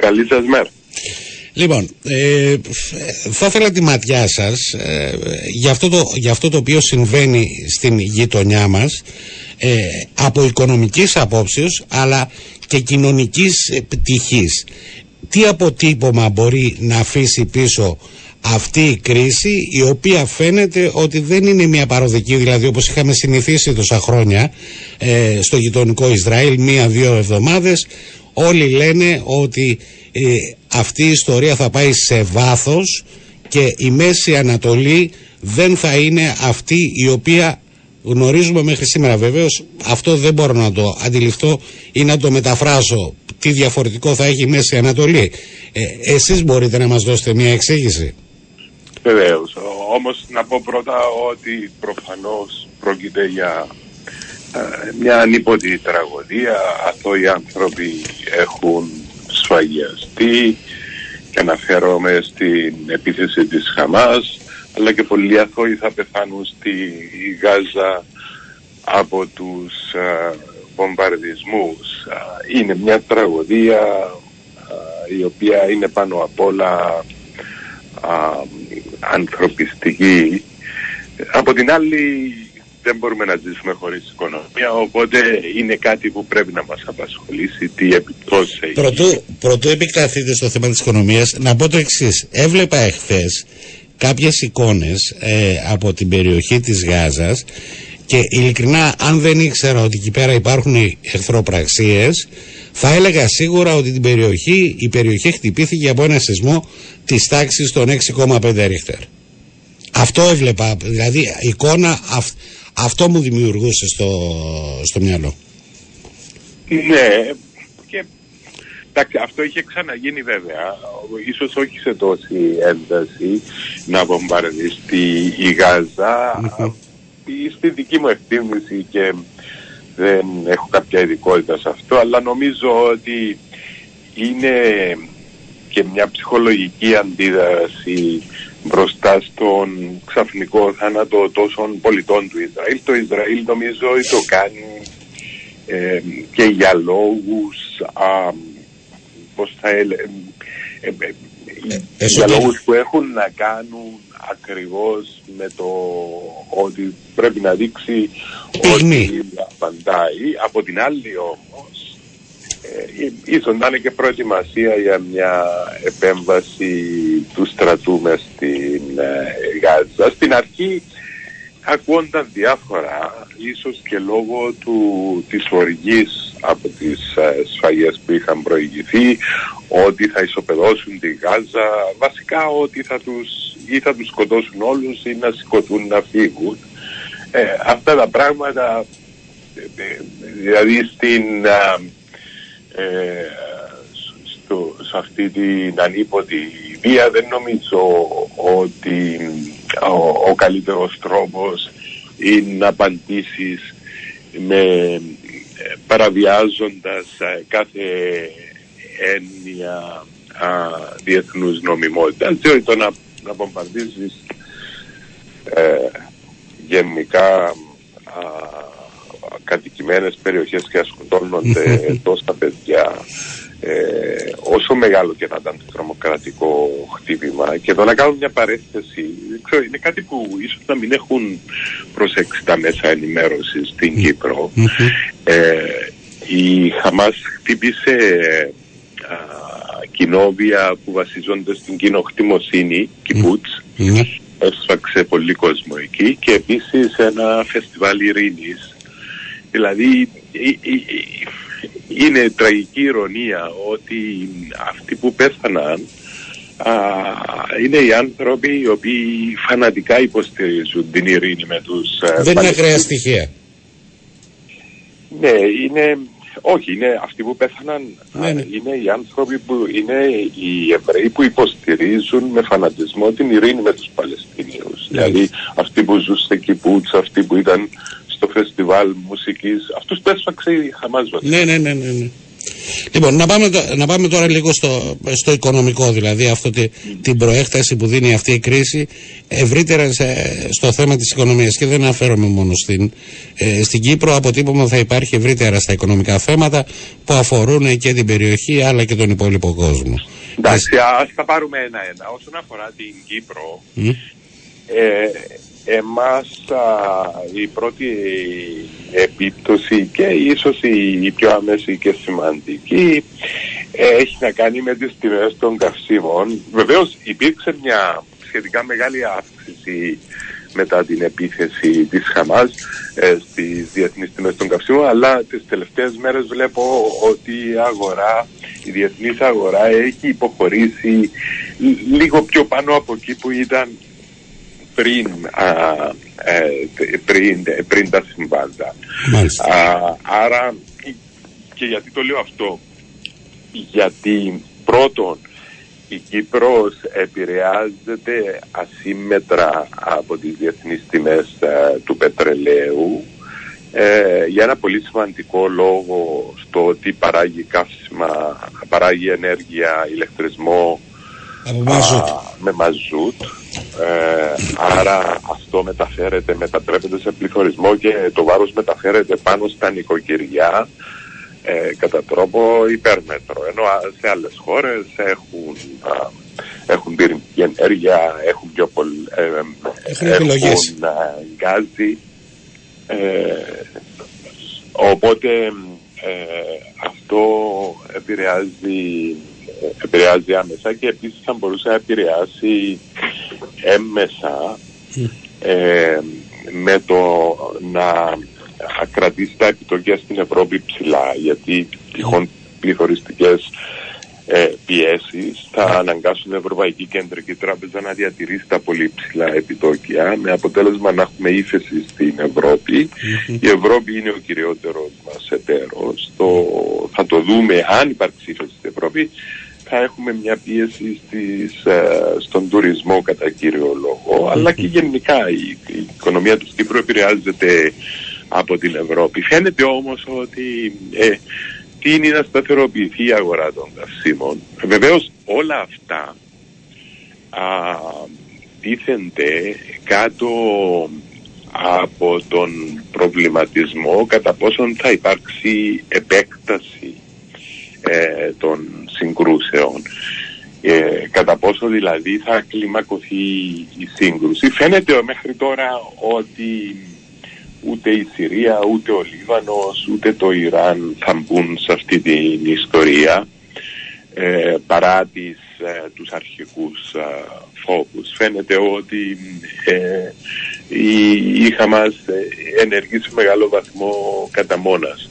Καλή σας μέρα. Λοιπόν, ε, θα ήθελα τη ματιά σας ε, για, αυτό το, για αυτό το οποίο συμβαίνει στην γειτονιά μας ε, από οικονομικής απόψεως αλλά και κοινωνικής πτυχής. Τι αποτύπωμα μπορεί να αφήσει πίσω αυτή η κρίση η οποία φαίνεται ότι δεν είναι μια παροδική δηλαδή όπως είχαμε συνηθίσει τόσα χρόνια ε, στο γειτονικό Ισραήλ μία-δύο εβδομάδες όλοι λένε ότι ε, αυτή η ιστορία θα πάει σε βάθος και η Μέση Ανατολή δεν θα είναι αυτή η οποία γνωρίζουμε μέχρι σήμερα. Βεβαίως αυτό δεν μπορώ να το αντιληφθώ ή να το μεταφράσω. Τι διαφορετικό θα έχει η Μέση Ανατολή. Ε, εσείς μπορείτε να μας δώσετε μια εξήγηση. Βεβαίως. Όμως να πω πρώτα ότι προφανώς πρόκειται για ε, μια ανίποτη τραγωδία. οι άνθρωποι έχουν σφαγιαστεί και αναφέρομαι στην επίθεση της Χαμάς αλλά και πολλοί αθώοι θα πεθάνουν στη Γάζα από τους α, ε, βομβαρδισμούς. Ε, είναι μια τραγωδία η οποία είναι πάνω απ' όλα ανθρωπιστική. Από την άλλη δεν μπορούμε να ζήσουμε χωρίς οικονομία, οπότε είναι κάτι που πρέπει να μας απασχολήσει, τι επιπτώσεις έχει. Πρωτού, πρωτού επεκταθείτε στο θέμα της οικονομίας, να πω το εξής. Έβλεπα εχθές κάποιες εικόνες ε, από την περιοχή της Γάζας και ειλικρινά αν δεν ήξερα ότι εκεί πέρα υπάρχουν εχθροπραξίες θα έλεγα σίγουρα ότι την περιοχή, η περιοχή χτυπήθηκε από ένα σεισμό της τάξης των 6,5 ρίχτερ. Αυτό έβλεπα, δηλαδή εικόνα αυτό μου δημιουργούσε στο, στο μυαλό. Ναι, και εντάξει, αυτό είχε ξαναγίνει βέβαια, ίσως όχι σε τόση ένταση να βομβαρδιστεί η Γάζα. Στη δική μου εκτίμηση και δεν έχω κάποια ειδικότητα σε αυτό, αλλά νομίζω ότι είναι και μια ψυχολογική αντίδραση μπροστά στον ξαφνικό θάνατο τόσων πολιτών του Ισραήλ. Το Ισραήλ νομίζω ότι το κάνει ε, και για λόγους α, πώς θα ε, ε, ε, για λόγους που έχουν να κάνουν ακριβώς με το ότι πρέπει να δείξει ότι απαντάει. Από την άλλη όμως ε, ίσως να είναι και προετοιμασία για μια επέμβαση του στρατού μες στην ε, Γάζα. Στην αρχή ακούγονταν διάφορα, ίσως και λόγω του, της οργής από τις ε, σφαγές που είχαν προηγηθεί, ότι θα ισοπεδώσουν τη Γάζα, βασικά ότι θα τους, ή θα τους σκοτώσουν όλους ή να σηκωθούν να φύγουν. Ε, αυτά τα πράγματα, ε, ε, δηλαδή στην ε, στο, σε αυτή την ανίποτη βία δεν νομίζω ότι ο, ο καλύτερος τρόπος είναι να απαντήσεις με παραβιάζοντας κάθε έννοια α, διεθνούς νομιμότητας. Διότι το να, να βομβαρδίζεις ε, γενικά α, κατοικημένες περιοχές και ασκουτώνονται τόσα παιδιά ε, όσο μεγάλο και να ήταν το τρομοκρατικό χτύπημα. Και εδώ να κάνω μια παρέθεση ξέρω, είναι κάτι που ίσως να μην έχουν προσέξει τα μέσα ενημέρωσης στην Κύπρο. Ε, η Χαμάς χτύπησε α, κοινόβια που βασίζονται στην κοινοκτημοσύνη κιπούτς έσφαξε πολύ κόσμο εκεί. Και επίσης ένα φεστιβάλ ειρήνης Δηλαδή είναι τραγική ηρωνία ότι αυτοί που πέθαναν α, είναι οι άνθρωποι οι οποίοι φανατικά υποστηρίζουν την ειρήνη με τους ε, Δεν είναι ακραία στοιχεία. Ναι, είναι... Όχι, είναι αυτοί που πέθαναν ναι, ναι. είναι οι άνθρωποι που είναι οι Εβραίοι που υποστηρίζουν με φανατισμό την ειρήνη με τους Παλαιστινίους. Ναι. Δηλαδή αυτοί που ζουν σε Κιπούτς, αυτοί που ήταν στο φεστιβάλ μουσικής. Αυτούς που έσφαξε η Χαμάς Ναι, ναι, ναι, ναι. ναι. Λοιπόν, να πάμε, να πάμε τώρα λίγο στο, στο οικονομικό, δηλαδή αυτό την προέκταση που δίνει αυτή η κρίση ευρύτερα στο θέμα της οικονομίας και δεν αναφέρομαι μόνο στην, ε, στην Κύπρο, αποτύπωμα θα υπάρχει ευρύτερα στα οικονομικά θέματα που αφορούν και την περιοχή αλλά και τον υπόλοιπο κόσμο. Εντάξει, ας τα πάρουμε ένα-ένα. Όσον αφορά την Κύπρο, ε, εμάς η πρώτη επίπτωση και ίσως η, πιο άμεση και σημαντική ε, έχει να κάνει με τις τιμές των καυσίμων. Βεβαίως υπήρξε μια σχετικά μεγάλη αύξηση μετά την επίθεση της Χαμάς ε, στις διεθνείς τιμές των καυσίμων αλλά τις τελευταίες μέρες βλέπω ότι η αγορά, η διεθνής αγορά έχει υποχωρήσει λίγο πιο πάνω από εκεί που ήταν πριν, ε, πριν, πριν τα συμβάντα. άρα και γιατί το λέω αυτό. Γιατί πρώτον η Κύπρος επηρεάζεται ασύμμετρα από τις διεθνείς τιμές ε, του πετρελαίου ε, για ένα πολύ σημαντικό λόγο στο ότι παράγει καύσιμα, παράγει ενέργεια, ηλεκτρισμό με μαζούτ. Ε, άρα αυτό μεταφέρεται, μετατρέπεται σε πληθωρισμό και το βάρος μεταφέρεται πάνω στα νοικοκυριά ε, κατά τρόπο υπέρμετρο. Ενώ σε άλλες χώρες έχουν, α, έχουν πυρηνική ενέργεια, έχουν πιο πολύ, ε, έχουν, έχουν γκάζι. οπότε αυτό επηρεάζει επηρεάζει άμεσα και επίσης θα μπορούσε να επηρεάσει έμμεσα ε, με το να κρατήσει τα επιτόκια στην Ευρώπη ψηλά γιατί τυχόν πληθωριστικές ε, πιέσεις θα αναγκάσουν την Ευρωπαϊκή Κεντρική Τράπεζα να διατηρήσει τα πολύ ψηλά επιτόκια με αποτέλεσμα να έχουμε ύφεση στην Ευρώπη. Η Ευρώπη είναι ο κυριότερος μας εταίρος. Το, θα το δούμε αν υπάρξει ύφεση στην Ευρώπη θα έχουμε μια πίεση στις, ε, στον τουρισμό κατά κύριο αλλά και γενικά η, η οικονομία του Κύπρου επηρεάζεται από την Ευρώπη. Φαίνεται όμως ότι ε, είναι να σταθεροποιηθεί η αγορά των καυσίμων. Βεβαίως όλα αυτά α, τίθενται κάτω από τον προβληματισμό κατά πόσον θα υπάρξει επέκταση ε, των συγκρούσεων. Ε, κατά πόσο δηλαδή θα κλιμακωθεί η σύγκρουση. Φαίνεται μέχρι τώρα ότι ούτε η Συρία, ούτε ο Λίβανος, ούτε το Ιράν θα μπουν σε αυτή την ιστορία ε, παρά τις, ε, τους αρχικούς ε, φόβους. Φαίνεται ότι ε, η, η Χαμάς ενεργεί σε μεγάλο βαθμό κατά μόνας.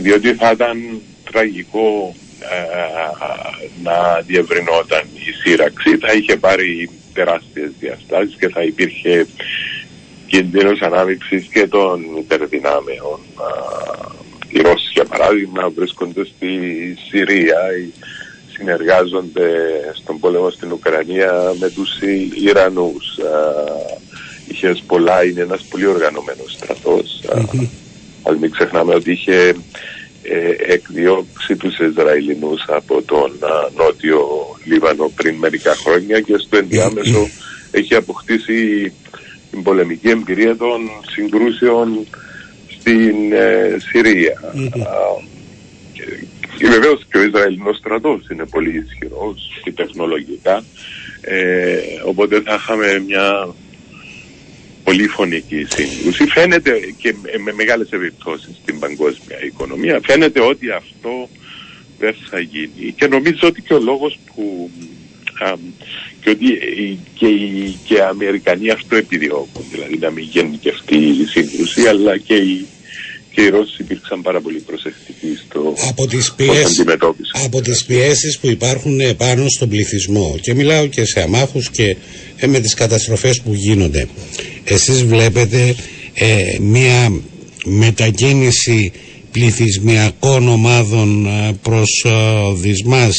Διότι θα ήταν τραγικό να διευρυνόταν η σύραξη, θα είχε πάρει τεράστιες διαστάσεις και θα υπήρχε κίνδυνος ανάμειξης και των υπερδυνάμεων. Οι Ρώσοι για παράδειγμα βρίσκονται στη Συρία, συνεργάζονται στον πόλεμο στην Ουκρανία με τους Ιρανούς. Η Χεσπολά είναι ένας πολύ οργανωμένος στρατός. Ας μην ξεχνάμε ότι είχε ε, εκδιώξει τους Ισραηλινούς από τον νότιο Λίβανο πριν μερικά χρόνια και στο ενδιάμεσο έχει αποκτήσει την πολεμική εμπειρία των συγκρούσεων στην ε, Συρία. Mm-hmm. Και, και βεβαίως και ο Ισραηλινός στρατός είναι πολύ ισχυρός και τεχνολογικά. Ε, οπότε θα είχαμε μια πολυφωνική σύγκρουση. Φαίνεται και με μεγάλες επιπτώσεις στην παγκόσμια οικονομία. Φαίνεται ότι αυτό δεν θα γίνει. Και νομίζω ότι και ο λόγος που και ότι και οι, και οι Αμερικανοί αυτό επιδιώκουν, δηλαδή να μην γενικευτεί η σύγκρουση, αλλά και οι, και οι Ρώσοι υπήρξαν πάρα πολύ προσεκτικοί στο από τις πιέσεις, από τις πιέσεις που υπάρχουν πάνω στον πληθυσμό και μιλάω και σε αμάχους και ε, με τις καταστροφές που γίνονται εσείς βλέπετε ε, μία μετακίνηση πληθυσμιακών ομάδων ε, προς ε, δυσμάς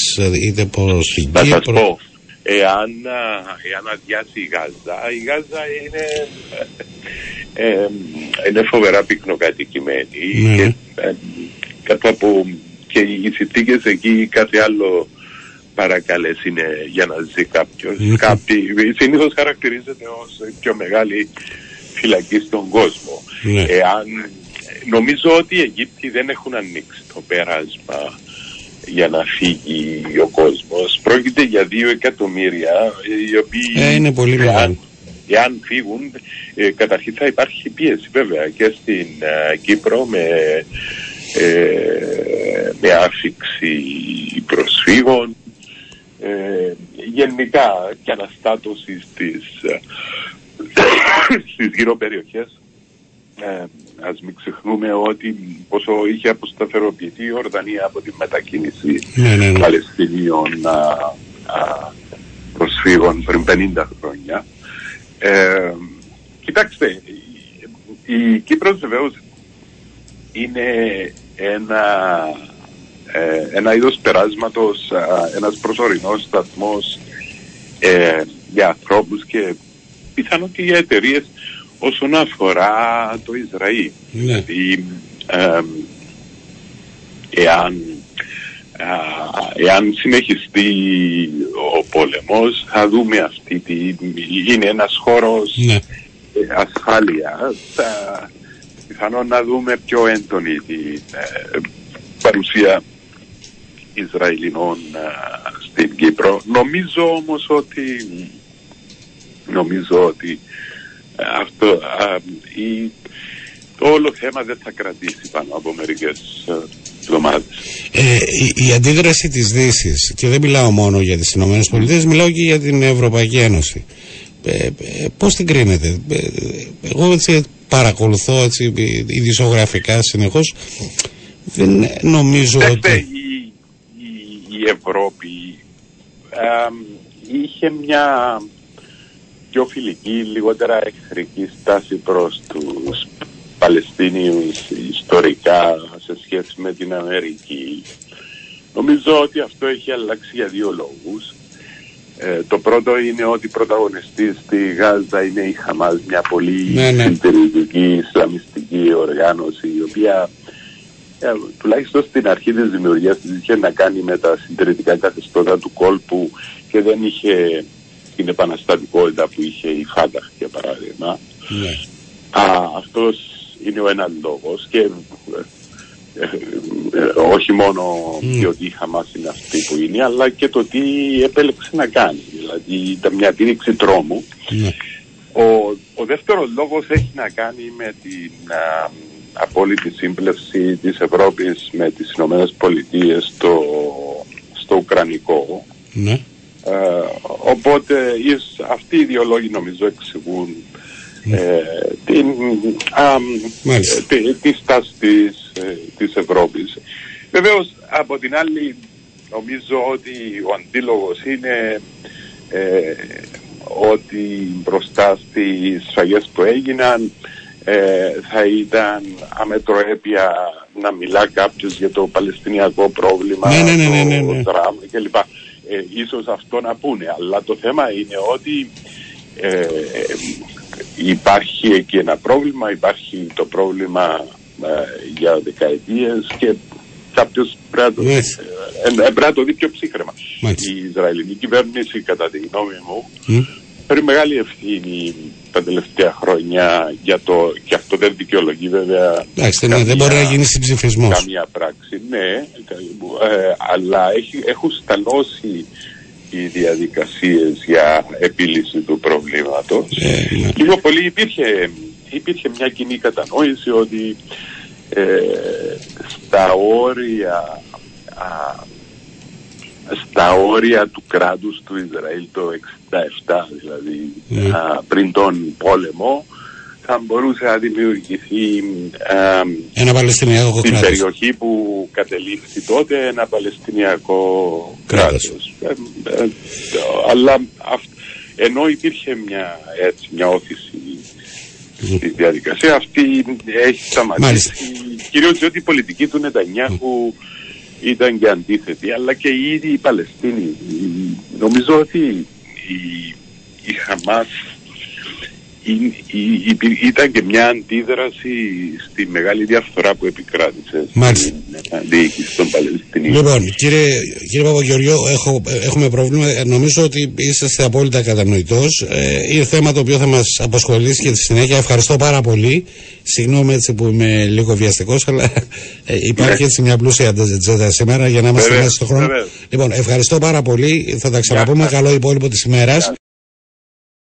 είτε προς την Κύπρο εάν, εάν αδειάσει η Γάζα, η Γάζα είναι, ε, είναι φοβερά πυκνοκατοικημένη ναι. και ε, κάτω από και οι συνθήκες εκεί κάτι άλλο παρακαλές είναι για να ζει κάποιος. Mm. Κάποιοι, συνήθως χαρακτηρίζεται ως η πιο μεγάλη φυλακή στον κόσμο. Ναι. Εάν, νομίζω ότι οι Αιγύπτιοι δεν έχουν ανοίξει το πέρασμα για να φύγει ο κόσμος. Πρόκειται για δύο εκατομμύρια οι οποίοι Ε, είναι πολύ εάν, μεγάλο. εάν φύγουν ε, καταρχήν θα υπάρχει πίεση βέβαια και στην ε, Κύπρο με, ε, με άφηξη προσφύγων ε, γενικά και αναστάτωσης στις, ε, στις γύρω περιοχές ε, ας μην ξεχνούμε ότι πόσο είχε αποσταθεροποιηθεί η Ορδανία από τη μετακίνηση Ναι, ναι, ναι. Παλαιστινίων α, α, προσφύγων πριν 50 χρόνια. Ε, κοιτάξτε, η, η Κύπρος βεβαίως είναι ένα, ε, ένα είδος περάσματος, α, ένας προσωρινός σταθμός ε, για ανθρώπους και πιθανόν και για εταιρείες όσον αφορά το Ισραήλ. Ναι. Δηλαδή, ε, εάν, α, εάν συνεχιστεί ο πόλεμος θα δούμε αυτή τη, είναι ένας χώρος Ναι. ε, ασφάλειας θα, πιθανόν να δούμε πιο έντονη την ε, παρουσία Ισραηλινών ε, στην Κύπρο. Νομίζω όμως ότι νομίζω ότι ε, αυτό α, η, το όλο θέμα δεν θα κρατήσει πάνω από μερικές ε, εβδομάδες. Ε, η, η αντίδραση της Δύσης, και δεν μιλάω μόνο για τις Ηνωμένες Πολιτείες, μιλάω και για την Ευρωπαϊκή Ένωση. Ε, ε, πώς την κρίνετε; Ε, εγώ έτσι παρακολουθώ έτσι, ειδησιογραφικά συνεχώς. Δεν νομίζω Κοιτάξτε, ότι... η, η, η Ευρώπη αμ, είχε μια πιο φιλική, λιγότερα εχθρική στάση προς τους Παλαιστίνιους ιστορικά σε σχέση με την Αμερική. Νομίζω ότι αυτό έχει αλλάξει για δύο λόγους. Ε, το πρώτο είναι ότι πρωταγωνιστή στη Γάζα είναι η Χαμάς, μια πολύ Ναι, ναι. συντηρητική Ισλαμιστική οργάνωση, η οποία ε, τουλάχιστον στην αρχή της δημιουργίας της είχε να κάνει με τα συντηρητικά καθεστώτα του κόλπου και δεν είχε την επαναστατικότητα που είχε η Φάταχ για παράδειγμα. Ναι. Α, αυτός είναι ο ένας λόγος και ε, ε, ε, όχι μόνο Μμ. διότι η Χαμάς είναι αυτή που είναι αλλά και το τι επέλεξε να κάνει. Δηλαδή ήταν μια δίδυξη τρόμου. Ναι. Ο, ο δεύτερος λόγος έχει να κάνει με την α, απόλυτη σύμπλευση της Ευρώπης με τις Ηνωμένες Πολιτείες στο, στο Ουκρανικό. Ναι. Ε, οπότε εις- αυτοί οι δύο λόγοι νομίζω εξηγούν ε, την, α, Μάλιστα. ε, τη, τη στάση της, ε, της Ευρώπης. Βεβαίως από την άλλη νομίζω ότι ο αντίλογος είναι ε, ότι μπροστά στις σφαγές που έγιναν ε, θα ήταν αμετροέπεια να μιλά κάποιος για το παλαιστινιακό πρόβλημα, Ναι, ναι, ναι, ναι, ναι, ναι. το δράμα κλπ. Ε, ίσως αυτό να πούνε, αλλά το θέμα είναι ότι ε, υπάρχει εκεί ένα πρόβλημα, υπάρχει το πρόβλημα ε, για δεκαετίες και κάποιος πρέπει να το, Ναι. ε, ε, πρέπει να το δει πιο ψύχρεμα. Μάλιστα. Η Ισραηλινή κυβέρνηση, κατά τη γνώμη μου, Μμ. Φέρει μεγάλη ευθύνη τα τελευταία χρόνια για το, και αυτό δεν δικαιολογεί βέβαια Εντάξει, ναι, δεν μπορεί να γίνει συμψηφισμός. καμία πράξη, ναι, ε, αλλά έχει, έχουν σταλώσει οι διαδικασίες για επίλυση του προβλήματος. Ε, ναι. Λίγο πολύ υπήρχε, υπήρχε μια κοινή κατανόηση ότι ε, στα όρια α, στα όρια του κράτους του Ισραήλ το 67 δηλαδή Ναι. α, πριν τον πόλεμο θα μπορούσε να δημιουργηθεί α, Ένα Παλαιστινιακό στην κράτος. περιοχή που κατελήφθη τότε ένα Παλαιστινιακό Κράτος. κράτος. Ε, ε, αλλά αυ- ενώ υπήρχε μια, έτσι, μια όθηση στη διαδικασία αυτή έχει σταματήσει Μάλιστα. κυρίως διότι η πολιτική του Νετανιάχου ήταν και αντίθετη αλλά και οι ίδιοι οι Παλαιστίνοι. Νομίζω ότι η, η Χαμάς ήταν και μια αντίδραση στη μεγάλη διαφθορά που επικράτησε Μάλιστα. στην διοίκηση των Παλαιστινίων. Λοιπόν, κύριε, κύριε Παπαγεωργιό, έχω, έχουμε πρόβλημα. Νομίζω ότι είσαστε απόλυτα κατανοητός. Ε, είναι θέμα το οποίο θα μας απασχολήσει και στη συνέχεια. Ευχαριστώ πάρα πολύ. Συγγνώμη έτσι που είμαι λίγο βιαστικός, αλλά ε, υπάρχει ναι. έτσι μια πλούσια ανταζετζέτα σήμερα για να είμαστε μέσα στον χρόνο. Λοιπόν, ευχαριστώ πάρα πολύ. Θα τα ξαναπούμε. Καλό υπόλοιπο της ημέρας.